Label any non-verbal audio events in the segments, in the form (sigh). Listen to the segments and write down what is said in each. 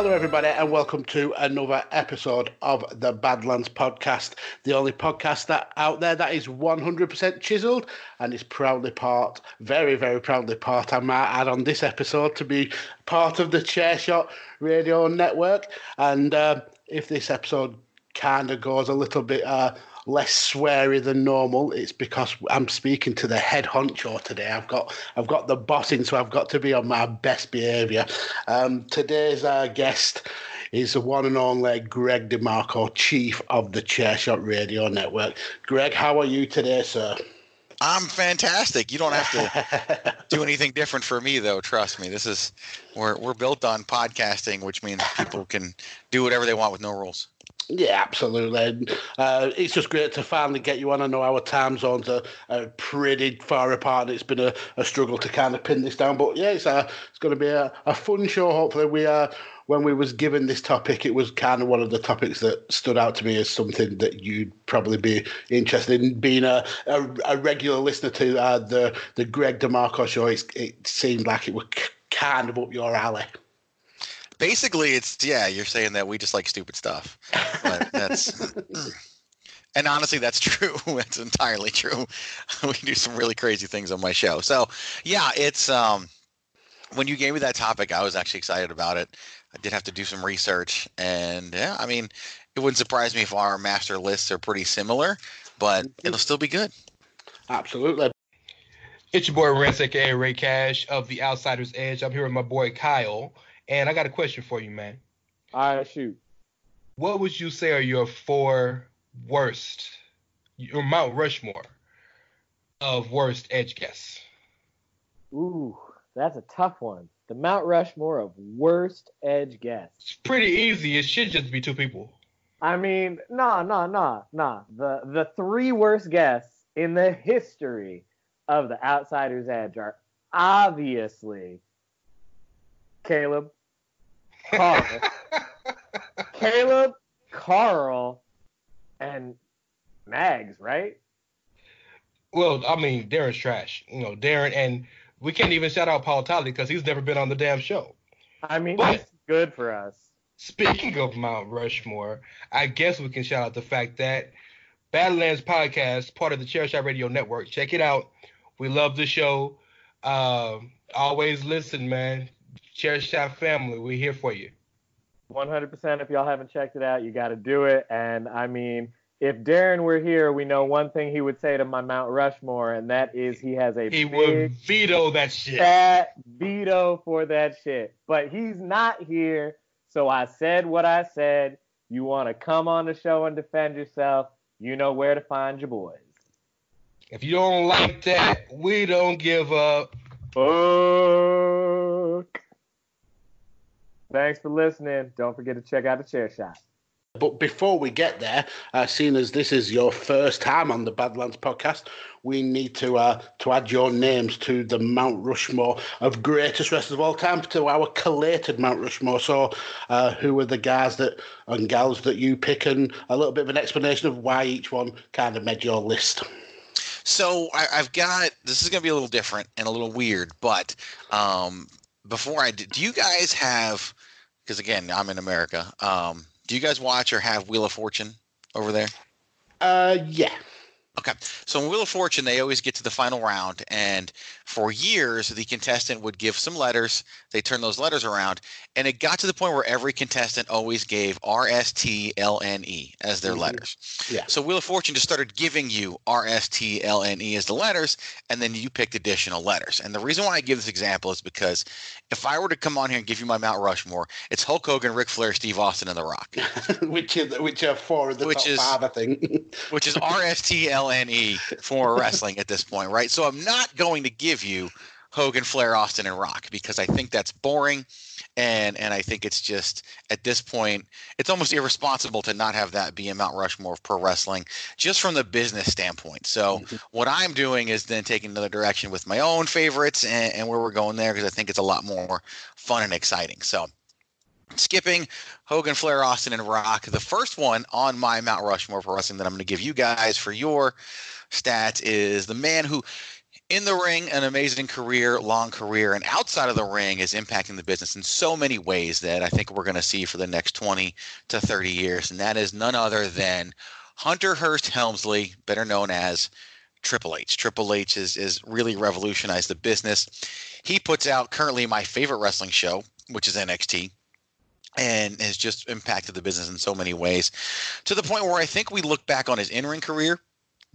Hello, everybody, and welcome to another episode of the Badlands Podcast, the only podcast that out there that is 100% chiseled and is proudly part, very, very proudly part, I might add on this episode to be part of the Chairshot Radio Network. And uh, if this episode kind of goes a little bit uh, less sweary than normal, it's because I'm speaking to the head honcho today. I've got I've got the boss in, so I've got to be on my best behaviour. Um, today's uh, guest is the one and only Greg DeMarco, chief of the Chairshot Radio Network. Greg, how are you today, sir? I'm fantastic. You don't have to (laughs) do anything different for me, though. Trust me. This is we're we're built on podcasting, which means people can do whatever they want with no rules. Yeah, absolutely. Uh, it's just great to finally get you on. I know our time zones are, are pretty far apart. And it's been a, a, struggle to kind of pin this down, but yeah, it's a, it's going to be a, a fun show. Hopefully, we are. When we was given this topic, it was kind of one of the topics that stood out to me as something that you'd probably be interested in. Being a, a, regular listener to uh, the the Greg DeMarco show, it seemed like it was kind of up your alley basically it's yeah you're saying that we just like stupid stuff but that's (laughs) and honestly that's true. (laughs) That's entirely true. (laughs) We do some really crazy things on my show. So yeah it's um when you gave me that topic i was actually excited about it. I did have to do some research and yeah i mean it wouldn't surprise me if our master lists are pretty similar but mm-hmm. it'll still be good. Absolutely. It's your boy Rance, aka Ray Cash of the Outsiders Edge. I'm here with my boy Kyle. And I got a question for you, man. All right, shoot. What would you say are your four worst, your Mount Rushmore of worst edge guests? Ooh, that's a tough one. The Mount Rushmore of worst edge guests. It's pretty easy. It should just be two people. I mean, nah, nah, nah, nah. The the three worst guests in the history of the Outsiders Edge are obviously Caleb, Carl, (laughs) Caleb, Carl, and Mags, right? Well, I mean, Darren's trash. You know, Darren, and we can't even shout out Paul Talley because he's never been on the damn show. I mean, but, that's good for us. Speaking of Mount Rushmore, I guess we can shout out the fact that Badlands Podcast, part of the Chairshot Radio Network. Check it out. We love the show. Uh, always listen, man. Chairshot family, we're here for you. 100%. If y'all haven't checked it out, you got to do it. And I mean, if Darren were here, we know one thing he would say to my Mount Rushmore, and that is he has a he would veto that shit. Fat veto for that shit. But he's not here, so I said what I said. You want to come on the show and defend yourself? You know where to find your boys. If you don't like that, we don't give up. Fuck. Thanks for listening. Don't forget to check out the chair shot. But before we get there, uh, seeing as this is your first time on the Badlands podcast, we need to uh, to add your names to the Mount Rushmore of greatest wrestlers of all time, to our collated Mount Rushmore. So, uh, who are the guys that and gals that you pick, and a little bit of an explanation of why each one kind of made your list. So I, have got this is going to be a little different and a little weird, but um, before I do, do you guys have? Because again, I'm in America. Um, do you guys watch or have Wheel of Fortune over there? Uh, yeah. Okay. So in Wheel of Fortune, they always get to the final round, and for years, the contestant would give some letters. They turn those letters around, and it got to the point where every contestant always gave R, S, T, L, N, E as their mm-hmm. letters. Yeah. So Wheel of Fortune just started giving you R, S, T, L, N, E as the letters, and then you picked additional letters. And the reason why I give this example is because if I were to come on here and give you my Mount Rushmore, it's Hulk Hogan, Ric Flair, Steve Austin, and The Rock. (laughs) which is which are four of the which top is, five, I think. (laughs) which is R, S, T, L, N, E for wrestling at this point, right? So I'm not going to give you Hogan, Flair, Austin, and Rock because I think that's boring, and and I think it's just at this point it's almost irresponsible to not have that be a Mount Rushmore of pro wrestling, just from the business standpoint. So Mhm. what I'm doing is then taking another direction with my own favorites and, and where we're going there because I think it's a lot more fun and exciting. So skipping Hogan, Flair, Austin, and Rock. The first one on my Mount Rushmore for wrestling that I'm going to give you guys for your stats is the man who, in the ring, an amazing career, long career, and outside of the ring is impacting the business in so many ways that I think we're going to see for the next 20 to 30 years. And that is none other than Hunter Hearst Helmsley, better known as Triple H. Triple H is, is really revolutionized the business. He puts out currently my favorite wrestling show, which is NXT and has just impacted the business in so many ways to the point where I think we look back on his in ring career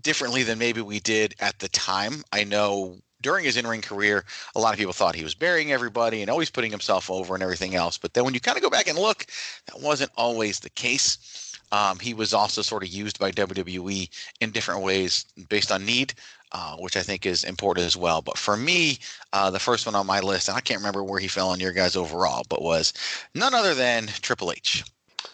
differently than maybe we did at the time. I know during his in ring career, a lot of people thought he was burying everybody and always putting himself over and everything else. But then when you kind of go back and look, that wasn't always the case. Um, he was also sort of used by WWE in different ways based on need, uh, which I think is important as well. But for me, uh, the first one on my list, and I can't remember where he fell on your guys overall, but was none other than Triple H.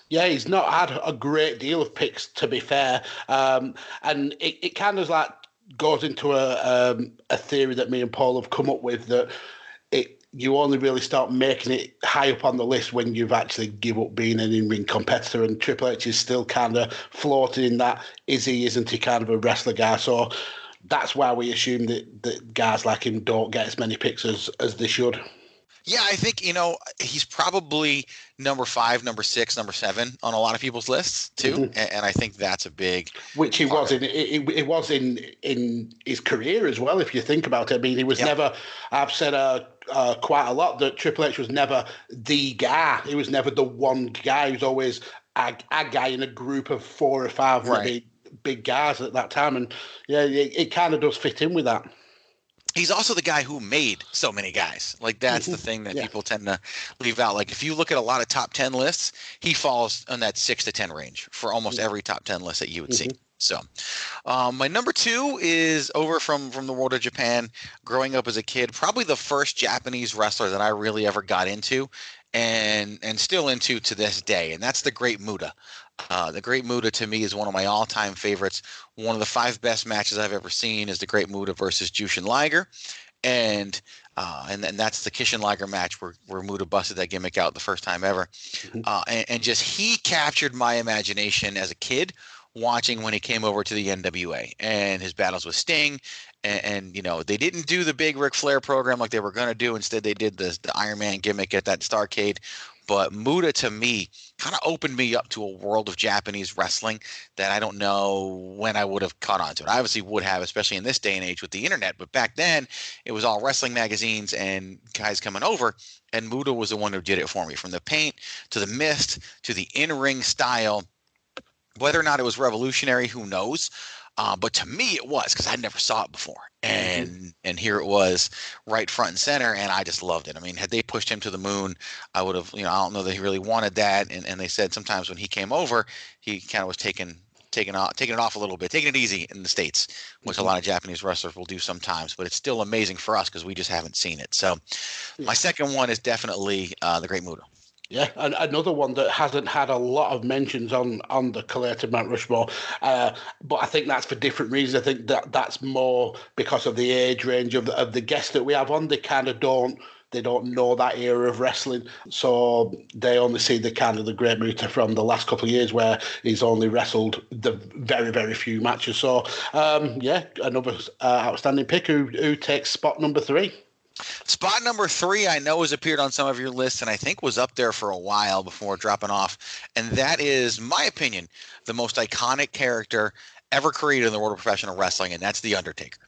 Yeah, he's not had a great deal of picks, to be fair. Um, and it, it kind of like goes into a um, a theory that me and Paul have come up with that it you only really start making it high up on the list when you've actually give up being an in-ring competitor. And Triple H is still kind of floating in that is he, isn't he, kind of a wrestler guy. So that's why we assume that, that guys like him don't get as many picks as, as they should. Yeah, I think you know he's probably number five, number six, number seven on a lot of people's lists too, Mhm. and, and I think that's a big. which he was in. It, it, it was in in his career as well. If you think about it, I mean, he was Yeah. never. I've said uh, uh, quite a lot that Triple H was never the guy. He was never the one guy. He was always a, a guy in a group of four or five Right. maybe big guys at that time. And yeah, it, it kind of does fit in with that. He's also the guy who made so many guys. Like that's the Mhm. thing that Yeah. people tend to leave out. Like if you look at a lot of top ten lists, he falls on that six to ten range for almost every top ten list that you would see. Mhm. So, um, my number two is over from from the world of Japan. Growing up as a kid, probably the first Japanese wrestler that I really ever got into, and and still into to this day, and that's the Great Muta. Uh, the Great Muta to me is one of my all-time favorites. One of the five best matches I've ever seen is the Great Muta versus Jushin Liger, and uh, and and that's the Kishin Liger match where where Muta busted that gimmick out the first time ever, Mhm. uh, and, and just he captured my imagination as a kid watching when he came over to the NWA and his battles with Sting. And, and you know they didn't do the big Ric Flair program like they were going to do. Instead, they did the the Iron Man gimmick at that Starcade. But Muta to me kind of opened me up to a world of Japanese wrestling that I don't know when I would have caught on to it. I obviously would have, especially in this day and age with the internet. But back then, it was all wrestling magazines and guys coming over, and Muta was the one who did it for me. From the paint to the mist to the in-ring style, whether or not it was revolutionary, who knows? Uh, but to me, it was because I never saw it before, and and here it was, right front and center, and I just loved it. I mean, had they pushed him to the moon, I would have, you know, I don't know that he really wanted that, and and they said sometimes when he came over, he kind of was taking taking off taking it off a little bit, taking it easy in the states, which a lot of Japanese wrestlers will do sometimes. But it's still amazing for us because we just haven't seen it. So, my second one is definitely uh, the Great Muta. Yeah, and another one that hasn't had a lot of mentions on on the collated Mount Rushmore, uh, but I think that's for different reasons. I think that that's more because of the age range of the, of the guests that we have on. They kind of don't they don't know that era of wrestling, so they only see the kind of the Great Muta from the last couple of years where he's only wrestled the very very few matches. So um, yeah, another uh, outstanding pick who who takes spot number three. Spot number three, I know has appeared on some of your lists, and I think was up there for a while before dropping off. And that is, my opinion, the most iconic character ever created in the world of professional wrestling, and that's The Undertaker.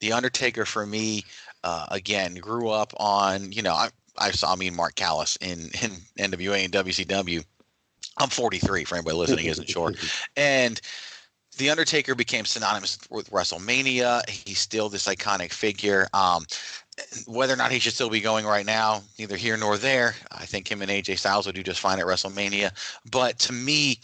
The Undertaker, for me, uh, again, grew up on, you know, I, I saw me and Mark Callous in, (laughs) in NWA and WCW. I'm 43, for anybody listening isn't sure. And the Undertaker became synonymous with WrestleMania. He's still this iconic figure. Um, whether or not he should still be going right now, neither here nor there. I think him and AJ Styles would do just fine at WrestleMania. But to me,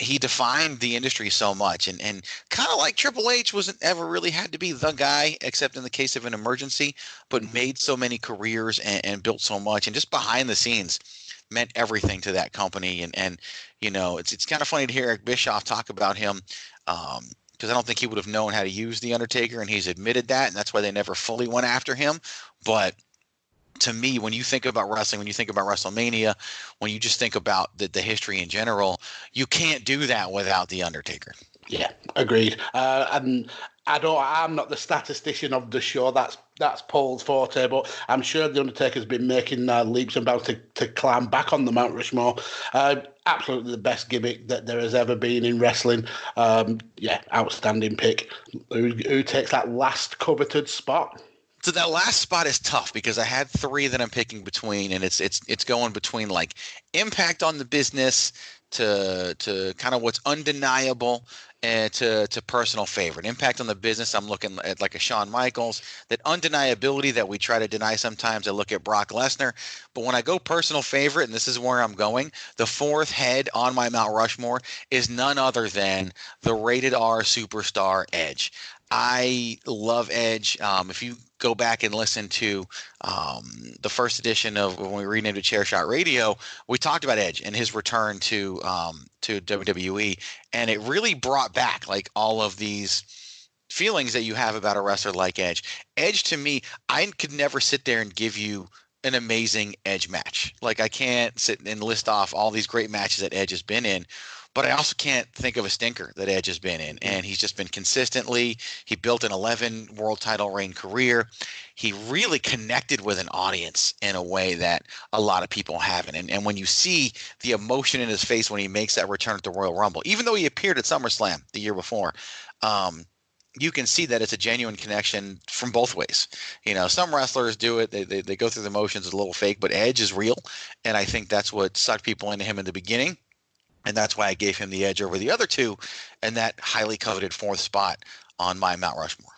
he defined the industry so much and, and kind of like Triple H wasn't ever really had to be the guy except in the case of an emergency, but made so many careers and, and built so much and just behind the scenes meant everything to that company. And, and, you know, it's, it's kind of funny to hear Eric Bischoff talk about him. Um, because I don't think he would have known how to use the Undertaker, and he's admitted that, and that's why they never fully went after him. But to me, when you think about wrestling, when you think about WrestleMania, when you just think about the, the history in general, you can't do that without the Undertaker. Yeah, agreed. Uh, and I don't. I'm not the statistician of the show. That's that's Paul's forte. But I'm sure the Undertaker's been making uh, leaps and bounds to, to climb back on the Mount Rushmore. Uh, absolutely the best gimmick that there has ever been in wrestling. Um, yeah, outstanding pick. Who, who takes that last coveted spot? So that last spot is tough because I had three that I'm picking between, and it's it's it's going between like impact on the business to to kind of what's undeniable and to to personal favorite impact on the business. I'm looking at like a Shawn Michaels. That undeniability that we try to deny sometimes. I look at Brock Lesnar, but when I go personal favorite, and this is where I'm going, the fourth head on my Mount Rushmore is none other than the rated R superstar Edge. I love Edge. Um, if you go back and listen to um, the first edition of when we renamed it Chair Shot Radio, we talked about Edge and his return to um, to WWE, and it really brought back like all of these feelings that you have about a wrestler like Edge. Edge to me, I could never sit there and give you an amazing Edge match. Like I can't sit and list off all these great matches that Edge has been in but I also can't think of a stinker that Edge has been in. And he's just been consistently, he built an 11 world title reign career. He really connected with an audience in a way that a lot of people haven't. And, and when you see the emotion in his face when he makes that return at the Royal Rumble, even though he appeared at SummerSlam the year before, um, you can see that it's a genuine connection from both ways. You know, some wrestlers do it, they, they, they go through the motions, it's a little fake, but Edge is real. And I think that's what sucked people into him in the beginning and that's why I gave him the edge over the other two, and that highly coveted fourth spot on my Mount Rushmore.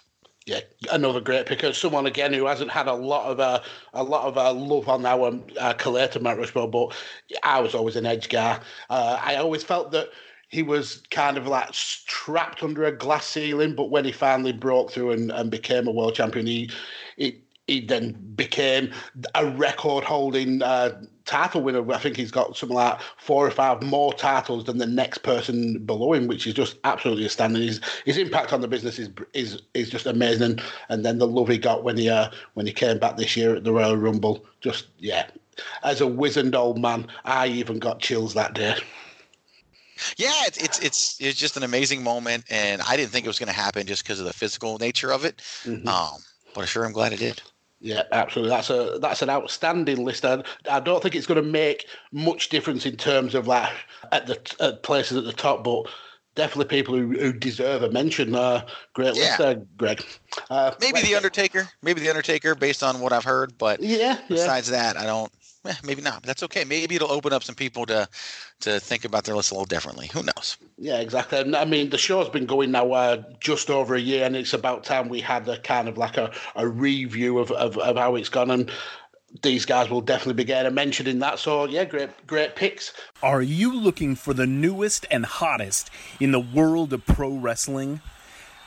Yeah, another great pick. Someone again who hasn't had a lot of uh, a lot of uh, love on our uh, collator Mount Rushmore, but I was always an edge guy. Uh, I always felt that he was kind of like trapped under a glass ceiling, but when he finally broke through and, and became a world champion, he, he he then became a record holding uh, title winner. I think he's got something like four or five more titles than the next person below him, which is just absolutely astounding. His his impact on the business is is is just amazing. And, and then the love he got when he uh, when he came back this year at the Royal Rumble, just yeah. As a wizened old man, I even got chills that day. Yeah, it's it's it's it's just an amazing moment, and I didn't think it was going to happen just because of the physical nature of it. Mm-hmm. Um, but I sure, I'm glad it did. Yeah, absolutely. That's a that's an outstanding list. I, I don't think it's going to make much difference in terms of like at the at places at the top, but definitely people who, who deserve a mention. Uh, great yeah. list there, Greg. Uh, maybe the Undertaker. Maybe the Undertaker, based on what I've heard. But yeah, besides yeah. that, I don't eh, maybe not. But that's okay. Maybe it'll open up some people to to think about their list a little differently. Who knows? Yeah, exactly. And I mean, the show's been going now uh, just over a year, and it's about time we had a kind of like a, a review of, of, of how it's gone. And these guys will definitely be getting a mention in that. So yeah, great great picks. Are you looking for the newest and hottest in the world of pro wrestling?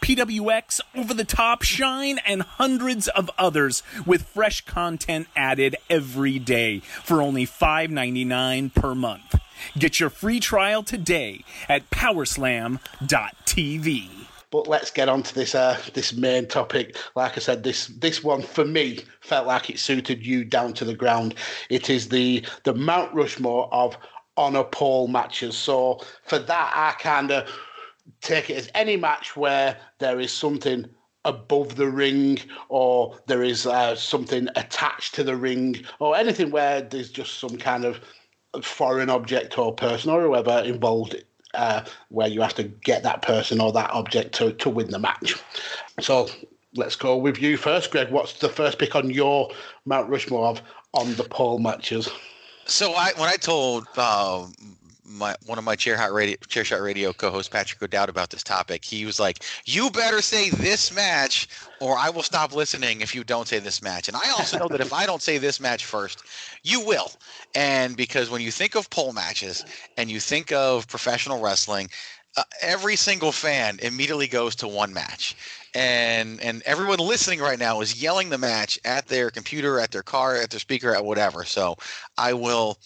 PWX, Over the Top, Shine, and hundreds of others with fresh content added every day for only $5.99 per month. Get your free trial today at powerslam.tv. But let's get on to this uh, this main topic. Like I said, this this one for me felt like it suited you down to the ground. It is the the Mount Rushmore of honor pole matches. So for that, I kind of take it as any match where there is something above the ring or there is uh, something attached to the ring or anything where there's just some kind of foreign object or person or whoever involved uh, where you have to get that person or that object to, to win the match. So let's go with you first, Greg. What's the first pick on your Mount Rushmore of on the pole matches? So I when I told uh, my one of my chair hot radio chair shot radio co-host Patrick O'Dowd about this topic, he was like, "You better say this match, or I will stop listening if you don't say this match." And I also know that if I don't say this match first, you will. And because when you think of pole matches and you think of professional wrestling, uh, every single fan immediately goes to one match and and everyone listening right now is yelling the match at their computer at their car at their speaker at whatever so i will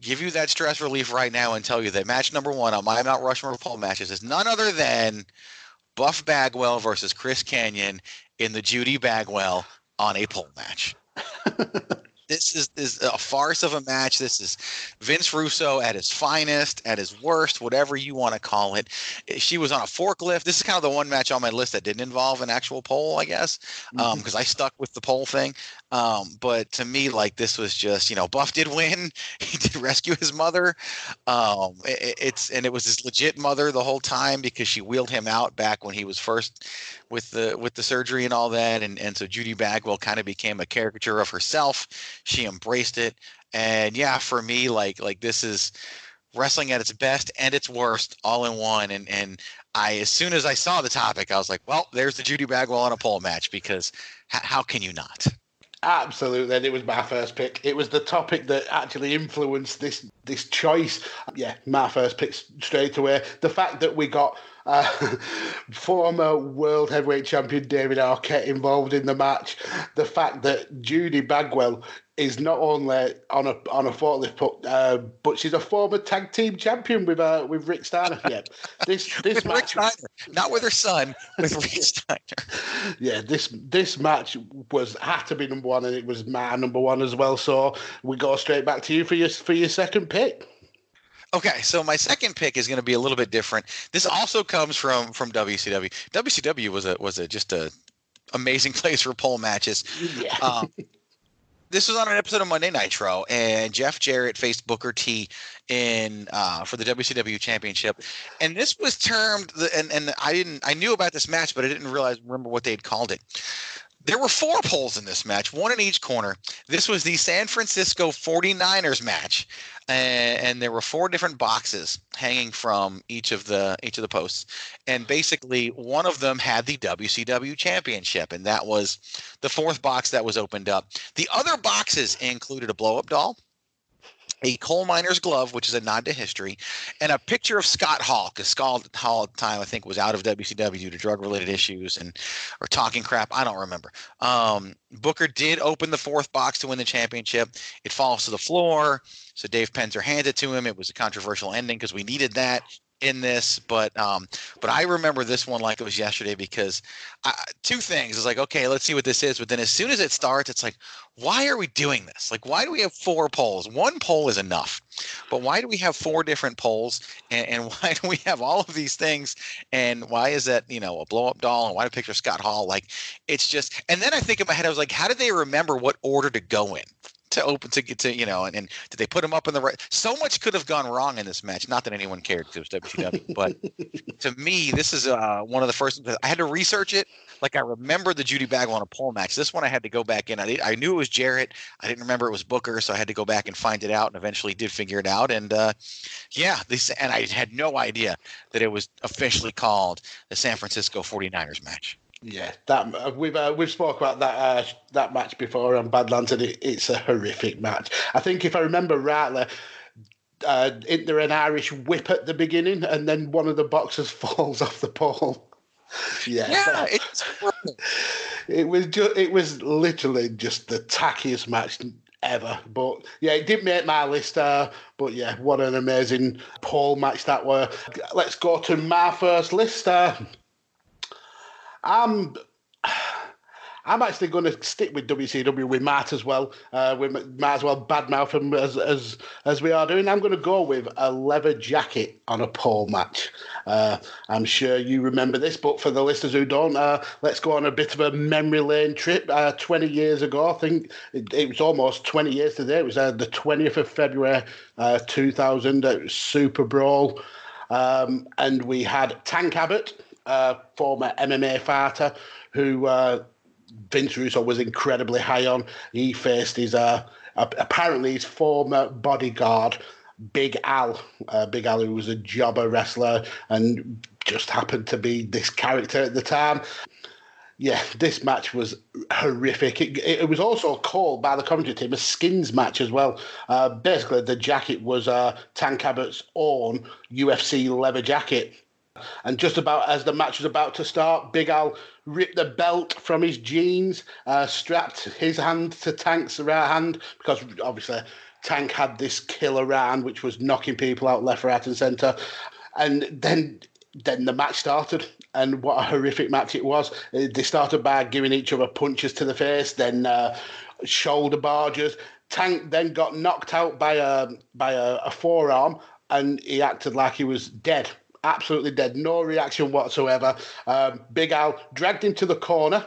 give you that stress relief right now and tell you that match number one on my mount rushmore pole matches is none other than buff bagwell versus chris Kanyon in the judy bagwell on a pole match (laughs) this is, is a farce of a match. This is Vince Russo at his finest, at his worst, whatever you want to call it. She was on a forklift. This is kind of the one match on my list that didn't involve an actual pole, I guess, because um, mm-hmm. I stuck with the pole thing. Um, but to me, like this was just, you know, Buff did win. (laughs) He did rescue his mother. Um, it, it's and it was his legit mother the whole time because she wheeled him out back when he was first with the with the surgery and all that. And and so Judy Bagwell kind of became a caricature of herself. She embraced it, and yeah, for me, like like this is wrestling at its best and its worst all in one. And and I as soon as I saw the topic, I was like, well, there's the Judy Bagwell on a pole match because h- how can you not? Absolutely, and it was my first pick. It was the topic that actually influenced this this choice. Yeah, my first pick straight away. The fact that we got uh, (laughs) former world heavyweight champion David Arquette involved in the match, the fact that Judy Bagwell is not only on a on a forklift, but, uh, but she's a former tag team champion with uh, with Rick Steiner. Yeah, (laughs) this this match, Rick Steiner, not with her son, with Rick (laughs) Steiner. Yeah, this this match was had to be number one, and it was my number one as well. So we go straight back to you for your for your second pick. Okay, so my second pick is going to be a little bit different. This also comes from from WCW. WCW was a was a just a amazing (laughs) place for pole matches. Yeah. Um, this was on an episode of Monday Nitro, and Jeff Jarrett faced Booker T in uh, for the WCW Championship, and this was termed the and and I didn't I knew about this match, but I didn't realize remember what they had called it. There were four poles in this match, one in each corner. This was the San Francisco 49ers match and, and, there were four different boxes hanging from each of the each of the posts and basically one of them had the WCW championship and that was the fourth box that was opened up the other boxes included a blow up doll a coal miner's glove, which is a nod to history, and a picture of Scott Hall, because Scott Hall at the time I think was out of WCW due to drug related issues and or talking crap. I don't remember. Um, Booker did open the fourth box to win the championship. It falls to the floor, so Dave Penzer hands it to him. It was a controversial ending because we needed that in this, but um, but I remember this one like it was yesterday because I, two things. It's like okay, let's see what this is, but then as soon as it starts, it's like, why are we doing this? Like, why do we have four poles? One pole is enough, but why do we have four different poles? And, and (laughs) why do we have all of these things? And why is that you know a blow up doll? And why do picture Scott Hall? Like, it's just. And then I think in my head, I was like, how did they remember what order to go in? To open to get to you know and, and did they put him up in the right so much could have gone wrong in this match not that anyone cared because it was wcw but (laughs) to me this is uh, one of the first i had to research it like i remember the judy bagwell on a pole match this one i had to go back in I, I knew it was jarrett i didn't remember it was booker so i had to go back and find it out and eventually did figure it out and uh, yeah this and i had no idea that it was officially called the san francisco 49ers match yeah, that uh, we've uh, we've spoke about that uh, that match before on Badlands, and it, it's a horrific match. I think if I remember rightly, uh, there an Irish whip at the beginning, and then one of the boxers (laughs) falls off the pole. yeah, yeah it's it was just it was literally just the tackiest match ever. But yeah, it did make my list. Uh, but yeah, what an amazing pole match that were. Let's go to my first list. Uh, I'm. I'm actually going to stick with WCW with Matt as well. Uh, we might as well badmouth him as, as as we are doing. I'm going to go with a leather jacket on a pole match. Uh, I'm sure you remember this, but for the listeners who don't, uh, let's go on a bit of a memory lane trip. Uh, 20 years ago, I think it, it, was almost 20 years today. It was uh, the 20th of February, uh, 2000. It was Super Brawl, um, and we had Tank Abbott uh, former MMA fighter who uh, Vince Russo was incredibly high on. He faced his uh, apparently his former bodyguard, Big Al. Uh, Big Al, who was a jobber wrestler and just happened to be this character at the time. Yeah, this match was horrific. It, it was also called by the commentary team a skins match as well. Uh, basically, the jacket was uh, Tank Abbott's own UFC leather jacket. And just about as the match was about to start, Big Al ripped the belt from his jeans, uh, strapped his hand to Tank's right hand because obviously Tank had this killer round which was knocking people out left, right, and centre. And then then the match started, and what a horrific match it was. Uh, they started by giving each other punches to the face, then uh, shoulder barges. Tank then got knocked out by a by a, a forearm, and he acted like he was dead absolutely dead, no reaction whatsoever. Um, Big Al dragged him to the corner,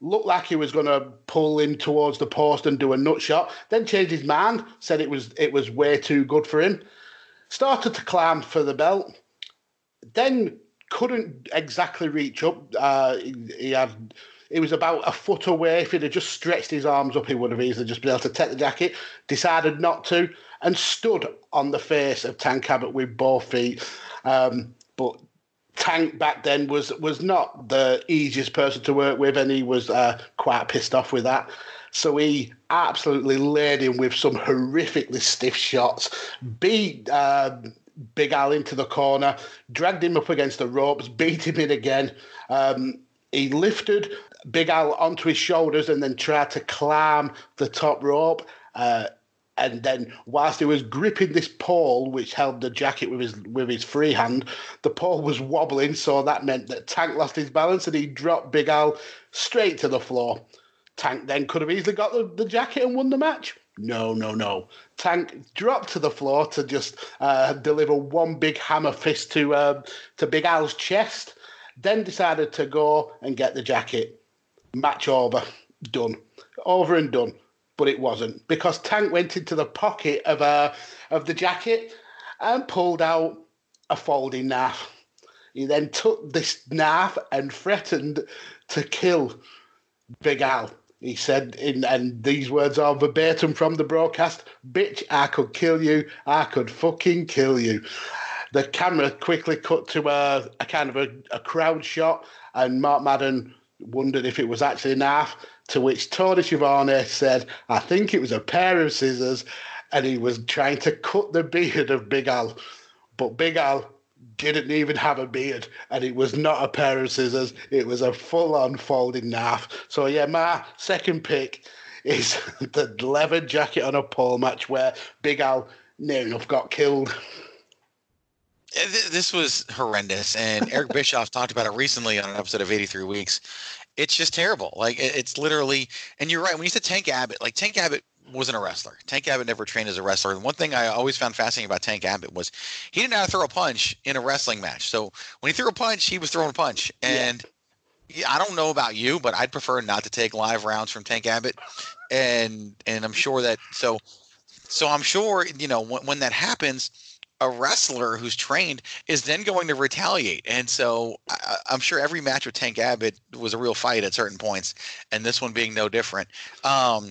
looked like he was going to pull him towards the post and do a nut shot. Then changed his mind, said it was it was way too good for him. Started to climb for the belt, then couldn't exactly reach up. Uh, he, had. He was about a foot away. If he'd have just stretched his arms up, he would have easily just been able to take the jacket. Decided not to and stood on the face of Tank Abbott with both feet. Um, but Tank back then was was not the easiest person to work with, and he was uh, quite pissed off with that. So he absolutely laid him with some horrifically stiff shots, beat uh, Big Al into the corner, dragged him up against the ropes, beat him in again. Um, he lifted Big Al onto his shoulders and then tried to climb the top rope. Uh, and then whilst he was gripping this pole which held the jacket with his with his free hand the pole was wobbling so that meant that tank lost his balance and he dropped big al straight to the floor. Tank then could have easily got the, the jacket and won the match. No no no. Tank dropped to the floor to just uh, deliver one big hammer fist to uh, to big al's chest then decided to go and get the jacket. Match over. Done. Over and done but it wasn't because Tank went into the pocket of uh, of the jacket and pulled out a folding knife. He then took this knife and threatened to kill Big Al. He said, in, and these words are verbatim from the broadcast Bitch, I could kill you. I could fucking kill you. The camera quickly cut to a, a kind of a, a crowd shot, and Mark Madden wondered if it was actually a knife. To which Tony Schiavone said, I think it was a pair of scissors, and he was trying to cut the beard of Big Al. But Big Al didn't even have a beard, and it was not a pair of scissors, it was a full on folding knife. So, yeah, my second pick is (laughs) the leather jacket on a pole match where Big Al near enough got killed. This was horrendous, and Eric Bischoff talked about it recently on an episode of 83 Weeks it's just terrible. Like it's literally, and you're right. When you said Tank Abbott, like Tank Abbott wasn't a wrestler. Tank Abbott never trained as a wrestler. And one thing I always found fascinating about Tank Abbott was he didn't know how to throw a punch in a wrestling match. So when he threw a punch, he was throwing a punch. And yeah. I don't know about you, but I'd prefer not to take live rounds from Tank Abbott. And and I'm sure that so so I'm sure you know when, when that happens a wrestler who's trained is then going to retaliate. And so I, am sure every match with Tank Abbott was a real fight at certain points, and this one being no different. Um,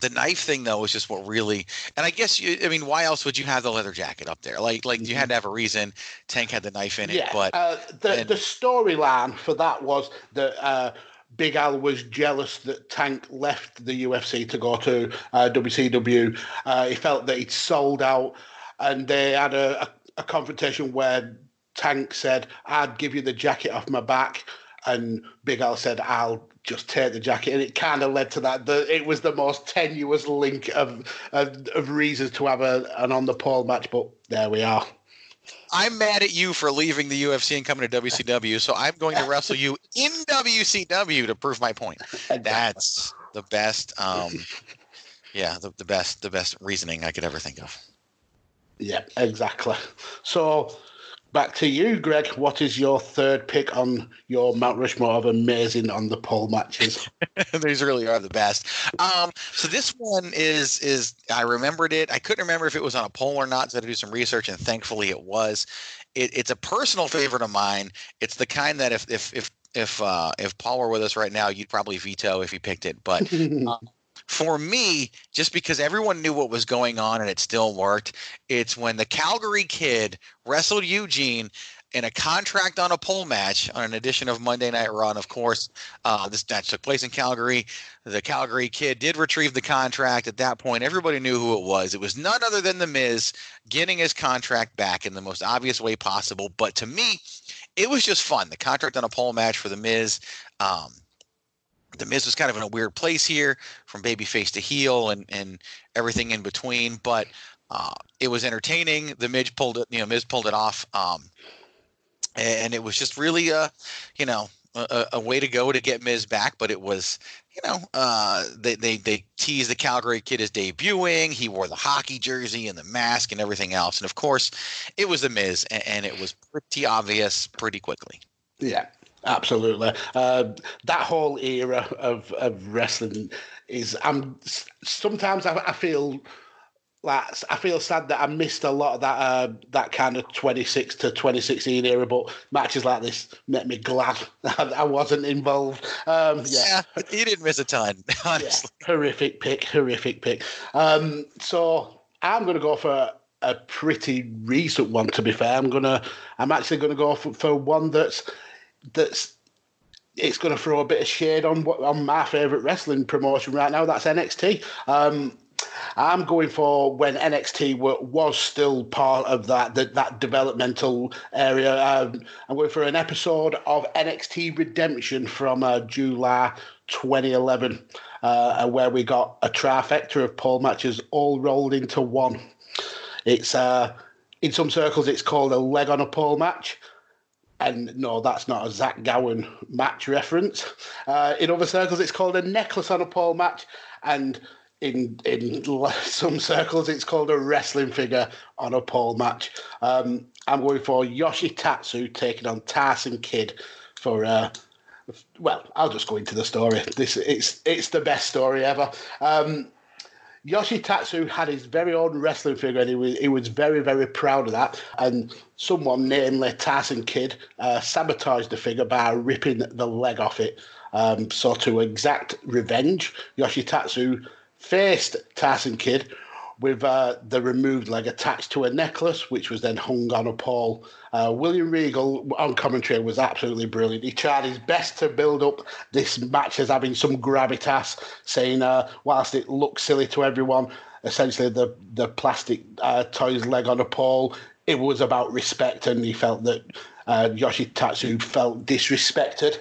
the knife thing though is just what really and i guess you i mean why else would you have the leather jacket up there like like you had mm-hmm. to have a reason tank had the knife in it yeah, but uh, the, and, the storyline for that was that uh, Big Al was jealous that Tank left the UFC to go to uh, WCW. Uh, he felt that he'd sold out and they had a, a, a confrontation where Tank said, "I'd give you the jacket off my back," and Big Al said, "I'll just take the jacket," and it kind of led to that. The, it was the most tenuous link of of, of reasons to have a, an on the pole match, but there we are. I'm mad at you for leaving the UFC and coming to WCW, so I'm going to wrestle you in WCW to prove my point. That's the best. Um, (laughs) yeah, the, the best, the best reasoning I could ever think of. Yeah, exactly. So back to you, Greg. What is your third pick on your Mount Rushmore of amazing on the pole matches? (laughs) These really are the best. Um, so this one is is I remembered it. I couldn't remember if it was on a pole or not, so I had to do some research, and thankfully it was. it, it's a personal favorite of mine. It's the kind that if if if if uh, if Paul were with us right now, you'd probably veto if he picked it. But uh, (laughs) for me, just because everyone knew what was going on and it still worked, it's when the Calgary kid wrestled Eugene in a contract on a pole match on an edition of Monday Night Raw. And of course, uh, this match took place in Calgary. The Calgary kid did retrieve the contract. At that point, everybody knew who it was. It was none other than The Miz getting his contract back in the most obvious way possible. But to me, it was just fun. The contract on a pole match for The Miz. Um, the Miz was kind of in a weird place here, from babyface to heel, and and everything in between. But uh, it was entertaining. The Miz pulled it, you know, Miz pulled it off, um, and it was just really, uh, you know, a, a, way to go to get Miz back. But it was, you know, uh, they they they teased the Calgary kid is debuting. He wore the hockey jersey and the mask and everything else, and of course, it was the Miz, and, and it was pretty obvious pretty quickly. Yeah, Absolutely. Uh, that whole era of, of wrestling is. I'm sometimes I, I, feel like I feel sad that I missed a lot of that uh, that kind of 26 to 2016 era. But matches like this make me glad (laughs) I wasn't involved. Um, yeah. yeah, you didn't miss a ton. (laughs) Honestly, yeah, horrific pick. Horrific pick. Um, so I'm going to go for a pretty recent one. To be fair, I'm gonna. I'm actually going to go for, for one that's that's it's going to throw a bit of shade on what on my favorite wrestling promotion right now. That's NXT. Um, I'm going for when NXT were, was still part of that that, that developmental area. Um, I'm going for an episode of NXT Redemption from uh, July 2011, uh, where we got a trifecta of pole matches all rolled into one. It's uh, in some circles it's called a leg on a pole match. And no, that's not a Zach Gowen match reference. Uh, in other circles, it's called a necklace on a pole match, and in in (laughs) some circles, it's called a wrestling figure on a pole match. Um, I'm going for Yoshi Tatsu taking on Tyson Kidd for. Uh, well, I'll just go into the story. This it's it's the best story ever. Um, Yoshitatsu had his very own wrestling figure, and he was, he was very, very proud of that. And someone, namely Tyson Kidd, uh, sabotaged the figure by ripping the leg off it. Um, so, to exact revenge, Yoshitatsu faced Tyson Kidd with uh, the removed leg attached to a necklace, which was then hung on a pole. Uh, William Regal on commentary was absolutely brilliant. He tried his best to build up this match as having some gravitas, saying, uh, whilst it looks silly to everyone, essentially the, the plastic uh, toy's leg on a pole, it was about respect, and he felt that uh, Yoshitatsu felt disrespected.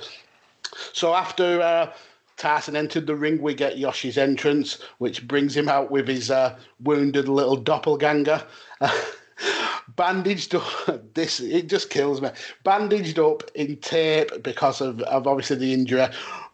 So after uh, Tyson entered the ring. We get Yoshi's entrance, which brings him out with his uh, wounded little doppelganger. (laughs) bandaged up, (laughs) this it just kills me. Bandaged up in tape because of, of obviously the injury.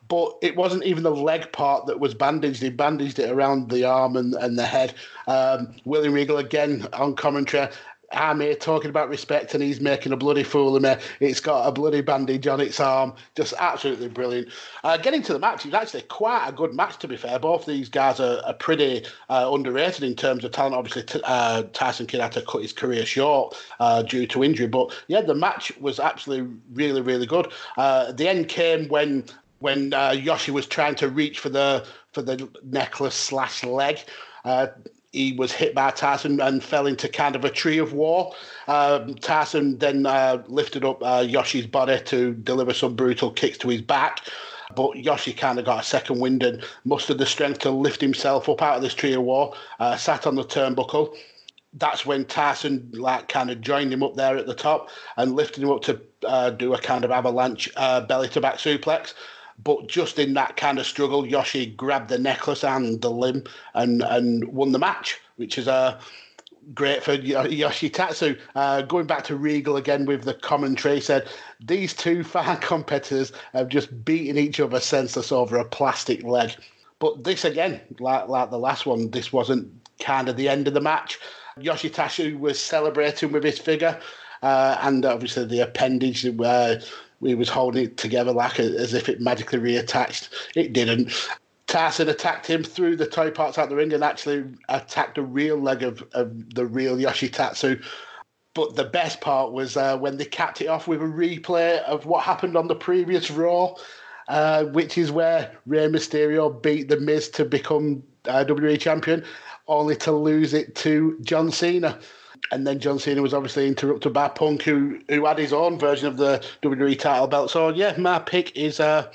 But it wasn't even the leg part that was bandaged. He bandaged it around the arm and, and the head. Um, William Regal again on commentary I'm here talking about respect and he's making a bloody fool of me. It's got a bloody bandage on its arm. Just absolutely brilliant. Uh, getting to the match, it was actually quite a good match, to be fair. Both these guys are, are pretty uh, underrated in terms of talent. Obviously, t- uh, Tyson Kidd had to cut his career short uh, due to injury. But yeah, the match was absolutely really, really good. Uh, the end came when when uh, Yoshi was trying to reach for the for the necklace slash leg. He was hit by Tyson and fell into kind of a tree of woe. Um, Tyson then uh, lifted up uh, Yoshi's body to deliver some brutal kicks to his back. But Yoshi kind of got a second wind and mustered the strength to lift himself up out of this tree of woe, uh, sat on the turnbuckle. That's when Tyson like kind of joined him up there at the top and lifted him up to uh, do a kind of avalanche uh, belly to back suplex. But just in that kind of struggle, Yoshi grabbed the necklace and the limb and, and won the match, which is a uh, great for Yoshitatsu. Uh, going back to Regal again with the commentary, said these two fine (laughs) competitors have just beaten each other senseless over a plastic leg. But this again, like like the last one, this wasn't kind of the end of the match. Yoshitatsu was celebrating with his figure, uh, and obviously the appendage. Uh, we was holding it together like a, as if it magically reattached. It didn't. Tyson attacked him, threw the toy parts out the ring, and actually attacked a real leg of, of the real Yoshitatsu. But the best part was uh, when they capped it off with a replay of what happened on the previous Raw, uh, which is where Rey Mysterio beat The Miz to become uh, WWE champion, only to lose it to John Cena. And then John Cena was obviously interrupted by Punk, who who had his own version of the WWE title belt. So yeah, my pick is uh,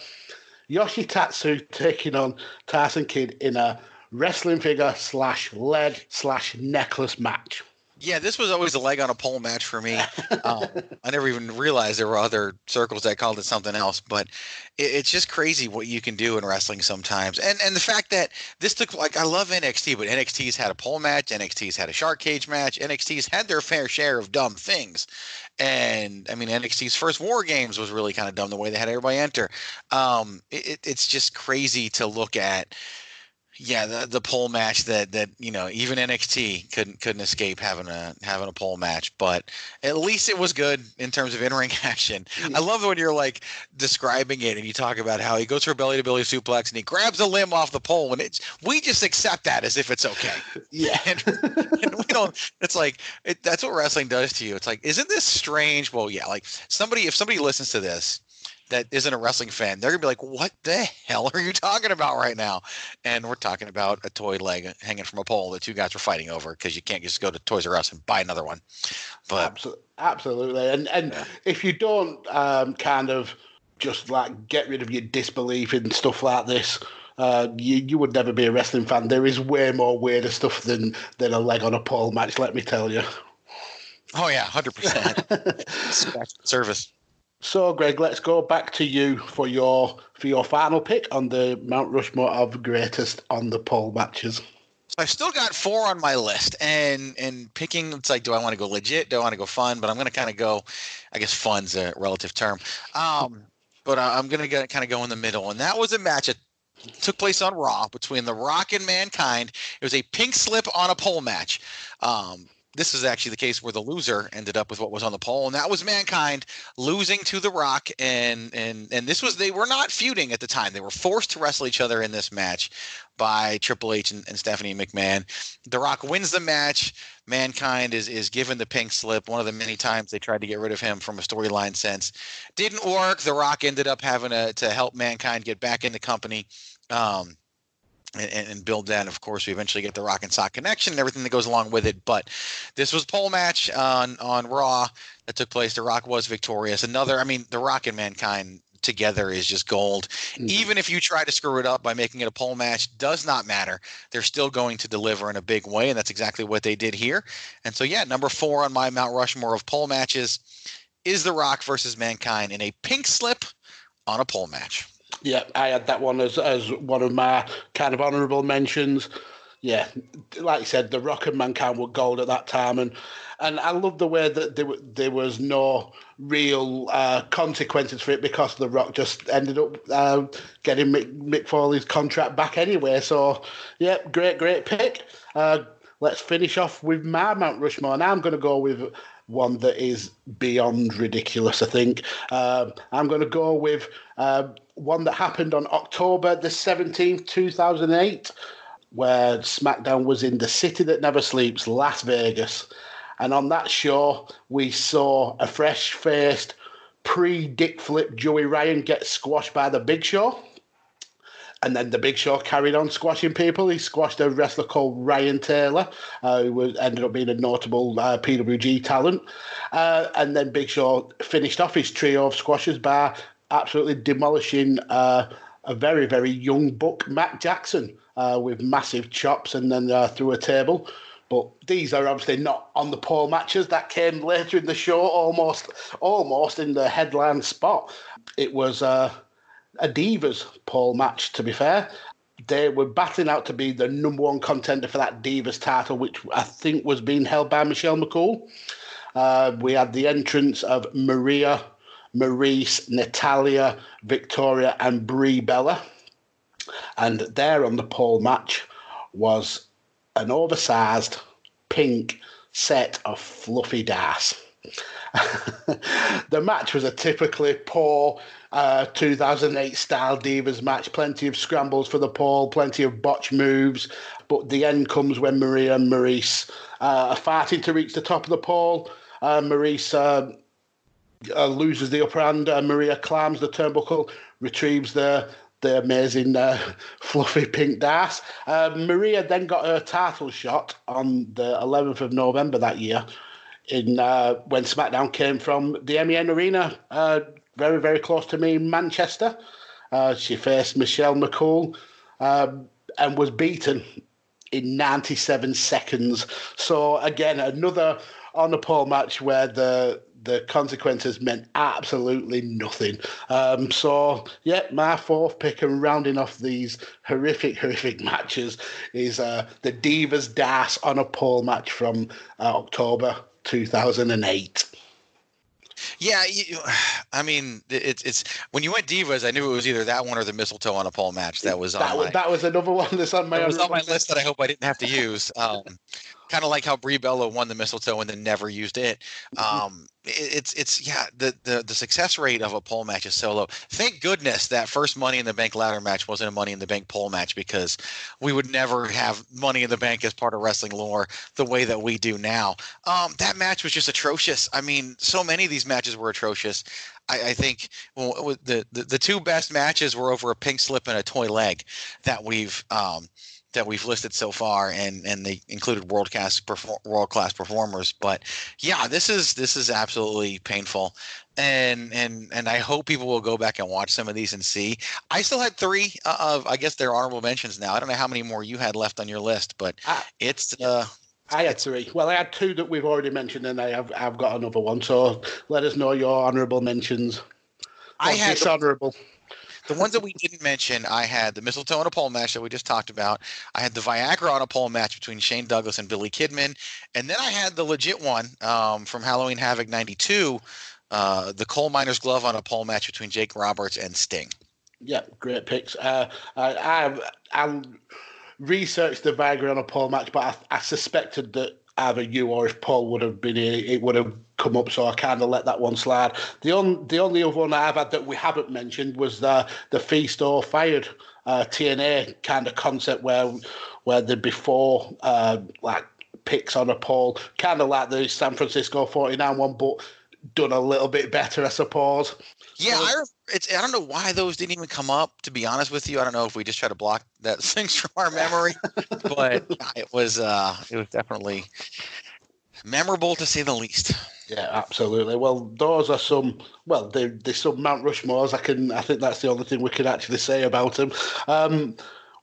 Yoshitatsu taking on Tyson Kidd in a wrestling figure slash leg slash necklace match. Yeah, this was always a leg on a pole match for me. (laughs) Um, I never even realized there were other circles that called it something else, but it, it's just crazy what you can do in wrestling sometimes. And and the fact that this took like I love NXT, but NXT's had a pole match, NXT's had a shark cage match, NXT's had their fair share of dumb things. And I mean, NXT's first War Games was really kind of dumb the way they had everybody enter. Um, it, it's just crazy to look at yeah, the the pole match that that you know even NXT couldn't couldn't escape having a having a pole match, but at least it was good in terms of in ring (laughs) action. I love when you're like describing it and you talk about how he goes for a belly to belly suplex and he grabs a limb off the pole and it's we just accept that as if it's okay. (laughs) Yeah, (laughs) and, and we don't. It's like it, that's what wrestling does to you. It's like isn't this strange? Well, yeah, like somebody if somebody listens to this that isn't a wrestling fan, they're gonna be like, "What the hell are you talking about right now?" And we're talking about a toy leg hanging from a pole that two guys were fighting over because you can't just go to Toys R Us and buy another one. But absolutely, absolutely. and and Yeah. if you don't um, kind of just like get rid of your disbelief in stuff like this. Uh, you you would never be a wrestling fan. There is way more weirder stuff than than a leg on a pole match. Let me tell you. oh yeah, hundred percent (laughs) service. So, Greg, let's go back to you for your for your final pick on the Mount Rushmore of greatest on the pole matches. I've still got four on my list, and and picking it's like, do I want to go legit? Do I want to go fun? But I'm going to kind of go. I guess fun's a relative term. Um, but I'm going to kind of go in the middle, and that was a match that took place on Raw between The Rock and Mankind. It was a pink slip on a pole match. Um, this is actually the case where the loser ended up with what was on the pole, and that was Mankind losing to The Rock. And and and this was they were not feuding at the time; they were forced to wrestle each other in this match by Triple H and, and Stephanie McMahon. The Rock wins the match. Mankind is is given the pink slip. One of the many times they tried to get rid of him from a storyline sense, didn't work. The Rock ended up having to to help Mankind get back in the company. Um, and, and build that. Of course, we eventually get the Rock and Sock connection and everything that goes along with it. But this was a pole match on on Raw that took place. The Rock was victorious. Another, I mean, the Rock and Mankind together is just gold. Mhm. Even if you try to screw it up by making it a pole match, does not matter. They're still going to deliver in a big way, and that's exactly what they did here. And so, yeah, number four on my Mount Rushmore of pole matches is The Rock versus Mankind in a pink slip on a pole match. Yeah, I had that one as as one of my kind of honourable mentions. Yeah, like you said, the Rock and Mankind were gold at that time, and and I love the way that there, there was no real uh, consequences for it because the Rock just ended up uh, getting Mick, Mick Foley's contract back anyway. So, yeah, great, great pick. Uh, let's finish off with my Mount Rushmore, and I'm going to go with one that is beyond ridiculous. I think Um I'm going to go with uh, one that happened on October the seventeenth, two thousand eight, where SmackDown was in the city that never sleeps, Las Vegas, and on that show we saw a fresh-faced pre-Dick Flip Joey Ryan get squashed by the Big Show. And then the Big Show carried on squashing people. He squashed a wrestler called Ryan Taylor, uh, who was, ended up being a notable uh, PWG talent. Uh, and then Big Show finished off his trio of squashes by absolutely demolishing uh, a very, very young buck, Matt Jackson, uh, with massive chops and then uh, through a table. But these are obviously not on the pole matches. That came later in the show, almost, almost in the headline spot. It was a Divas pole match, to be fair. They were battling out to be the number one contender for that Divas title, which I think was being held by Michelle McCool. Uh, we had the entrance of Maria, Maryse, Natalya, Victoria, and Brie Bella. And there on the pole match was an oversized pink set of fluffy darts. (laughs) the match was a typically poor uh, 2008 style Divas match. Plenty of scrambles for the pole, plenty of botch moves. But the end comes when Maria and Maryse uh, are fighting to reach the top of the pole. Uh, Maryse uh, uh, loses the upper hand. Maria climbs the turnbuckle, retrieves the the amazing uh, (laughs) fluffy pink das. Uh, Maria then got her title shot on the 11th of November that year, in uh, when SmackDown came from the MEN Arena, very very close to me, in Manchester. Uh, she faced Michelle McCool um, and was beaten in 97 seconds. So again, another on the pole match where the the consequences meant absolutely nothing. Um, so, yeah, my fourth pick and rounding off these horrific, horrific matches is uh, the Divas Das on a pole match from uh, October 2008. Yeah, you, (sighs) I mean, it's it's when you went divas, I knew it was either that one or the mistletoe on a pole match that was on. That, my, that was another one that's on my. That was on my list that I hope I didn't have to use. Um, kind of like how Brie Bella won the mistletoe and then never used it. Um, it, it's it's yeah, the, the the success rate of a pole match is so low. Thank goodness that first Money in the Bank ladder match wasn't a Money in the Bank pole match because we would never have Money in the Bank as part of wrestling lore the way that we do now. Um, that match was just atrocious. I mean, so many of these matches were atrocious. I, I think well, the, the the two best matches were over a pink slip and a toy leg that we've um, that we've listed so far, and and they included world class world class performers. But yeah, this is this is absolutely painful, and and and I hope people will go back and watch some of these and see. I still had three of I guess they're honorable mentions now. I don't know how many more you had left on your list, but it's uh. I had three. Well, I had two that we've already mentioned, and I have I've got another one. So let us know your honourable mentions. I had dishonourable. The ones that we didn't mention, I had the mistletoe on a pole match that we just talked about. I had the Viagra on a pole match between Shane Douglas and Billy Kidman, and then I had the legit one um, from Halloween Havoc '92, uh, the coal miner's glove on a pole match between Jake Roberts and Sting. Yeah, great picks. Uh, I, I, I researched the Viagra on a pole match, but I, I suspected that either you or if Paul would have been here, it would have come up. So I kind of let that one slide. The only the only other one I've had that we haven't mentioned was the the feast or fired uh, TNA kind of concept where where the before uh, like picks on a pole, kind of like the San Francisco 49 one, but done a little bit better, I suppose. Yeah, I, it's, I don't know why those didn't even come up. To be honest with you, I don't know if we just try to block that (laughs) things from our memory, but (laughs) it was uh, it was definitely memorable to say the least. Yeah, absolutely. Well, those are some. Well, they they some Mount Rushmores. I can. I think that's the only thing we can actually say about them. Um,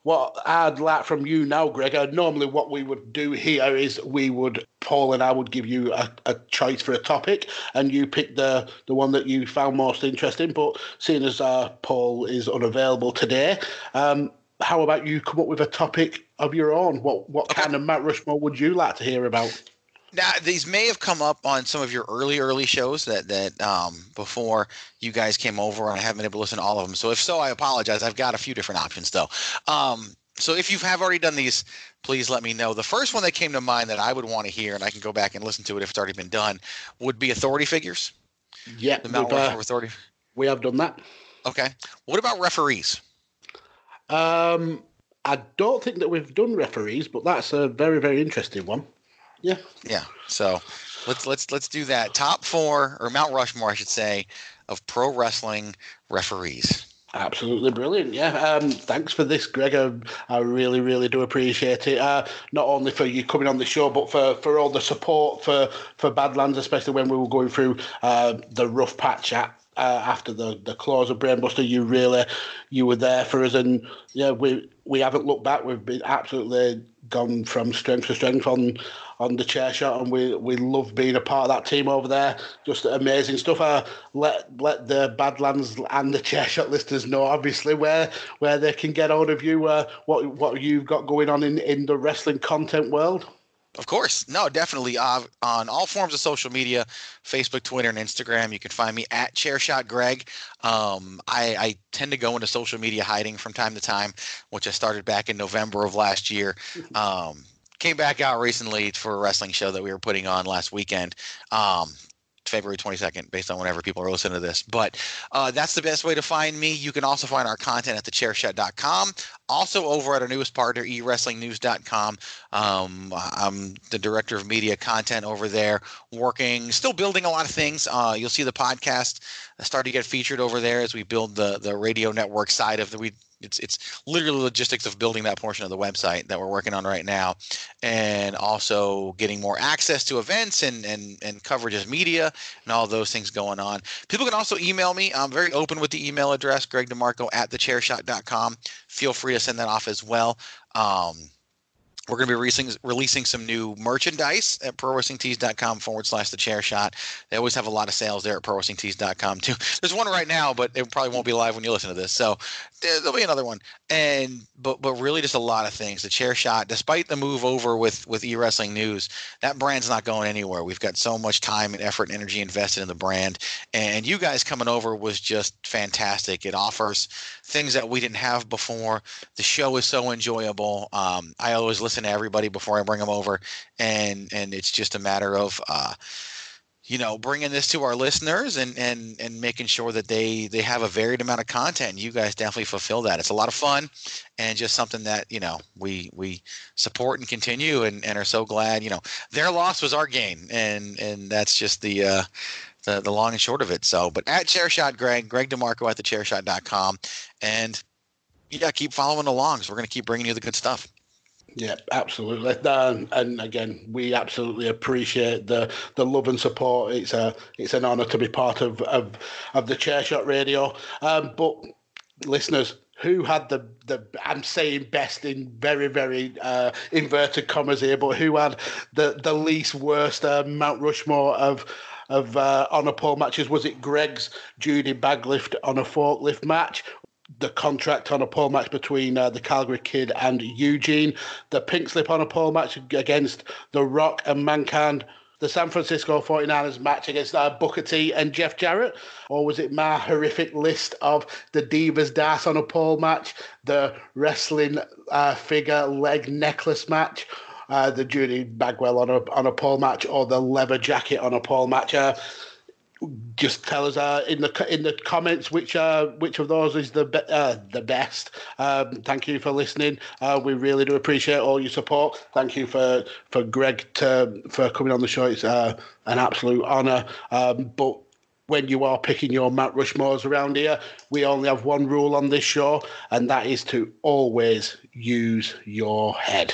what I'd like from you now, Gregor, normally what we would do here is we would, Paul and I would give you a, a choice for a topic and you pick the, the one that you found most interesting. But seeing as uh, Paul is unavailable today, um, how about you come up with a topic of your own? What what kind of Mount Rushmore would you like to hear about? Now, these may have come up on some of your early, early shows that that um, before you guys came over, and I haven't been able to listen to all of them. So if so, I apologize. I've got a few different options though. Um, so if you have already done these, please let me know. The first one that came to mind that I would want to hear, and I can go back and listen to it if it's already been done, would be authority figures. Yeah, the Mount uh, Authority. We have done that. Okay. What about referees? Um, I don't think that we've done referees, but that's a very, very interesting one. Yeah. Yeah. So let's let's let's do that. Top four or Mount Rushmore, I should say, of pro wrestling referees. Absolutely brilliant. Yeah. Um, thanks for this, Greg. I, I, really, really do appreciate it. Uh, not only for you coming on the show, but for, for all the support for, for Badlands, especially when we were going through uh, the rough patch at uh, after the the close of Brainbuster, you really you were there for us, and yeah, we we haven't looked back. We've been absolutely gone from strength to strength on on the chair shot, and we we love being a part of that team over there. Just amazing stuff. Uh, let let the Badlands and the chair shot listeners know, obviously, where where they can get hold of you. Uh, what what you've got going on in in the wrestling content world. Of course. No, definitely. Uh, on all forms of social media Facebook, Twitter, and Instagram, you can find me at Chairshot Greg. Um, I, I, tend to go into social media hiding from time to time, which I started back in November of last year. (laughs) Um, came back out recently for a wrestling show that we were putting on last weekend. Um, February 22nd, based on whenever people are listening to this. But uh, that's the best way to find me. You can also find our content at thechairshot.com. Also over at our newest partner, eWrestlingNews.com. Um, I'm the director of media content over there, working, still building a lot of things. Uh, you'll see the podcast start to get featured over there as we build the the radio network side of the we it's it's literally logistics of building that portion of the website that we're working on right now and also getting more access to events and and and coverage as media and all those things going on. People can also email me. I'm very open with the email address greg demarco at thechairshot.com feel free to send that off as well. Um, we're going to be releasing, releasing some new merchandise at prowrestlingtees.com forward slash the chair shot. They always have a lot of sales there at prowrestlingtees.com too. (laughs) There's one right now, but it probably won't be live when you listen to this. So there'll be another one. And but but really just a lot of things. The chair shot, despite the move over with with e wrestling news, that brand's not going anywhere. We've got so much time and effort and energy invested in the brand. And you guys coming over was just fantastic. It offers things that we didn't have before. The show is so enjoyable. Um, I always listen to everybody before I bring them over, and and it's just a matter of. Uh, you know bringing this to our listeners and and and making sure that they they have a varied amount of content. You guys definitely fulfill that. It's a lot of fun and just something that you know we we support and continue and, and are so glad you know their loss was our gain and and that's just the uh the, the long and short of it. So but at chairshot greg greg demarco at the chairshot.com and yeah keep following along. So we're going to keep bringing you the good stuff yeah, absolutely. Um, and again, we absolutely appreciate the the love and support. It's a it's an honour to be part of of, of the Chair Shot Radio. Um, but listeners, who had the the I'm saying best in very very uh, inverted commas here, but who had the the least worst uh, Mount Rushmore of of uh, pole matches? Was it Greg's Judy Bagwell on a forklift match, the contract on a pole match between uh, the Calgary Kid and Eugene, the pink slip on a pole match against The Rock and Mankind, the San Francisco 49ers match against uh, Booker T and Jeff Jarrett, or was it my horrific list of the Divas Das on a pole match, the wrestling uh, figure leg necklace match, uh, the Judy Bagwell on a on a pole match, or the leather jacket on a pole match? Uh, just tell us uh, in the in the comments which uh, which of those is the be- uh, the best. Um, thank you for listening. Uh, we really do appreciate all your support. Thank you for for Greg to, for coming on the show. It's uh, an absolute honour. Um, but when you are picking your Mount Rushmores around here, we only have one rule on this show, and that is to always use your head.